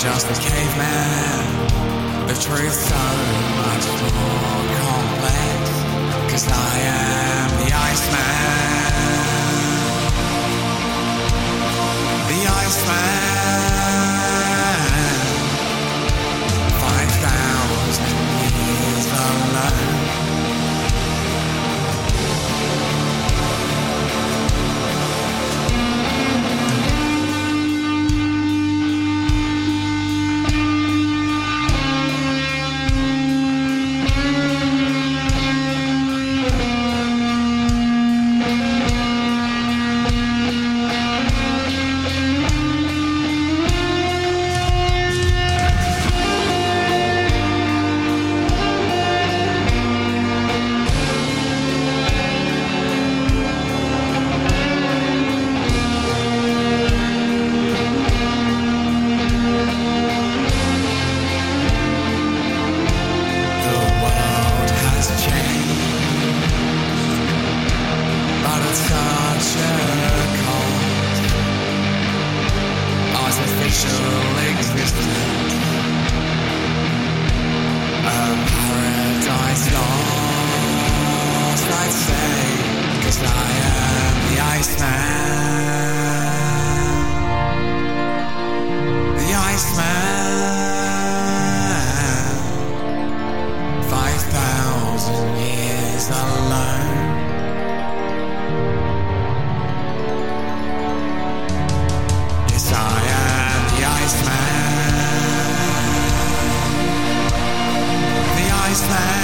just a caveman. The truth's so much more complex. Cause I am the Iceman. The Iceman. shall exist. A paradise lost, I'd say, cause I am the Iceman. The Iceman. Five thousand years alone. plan.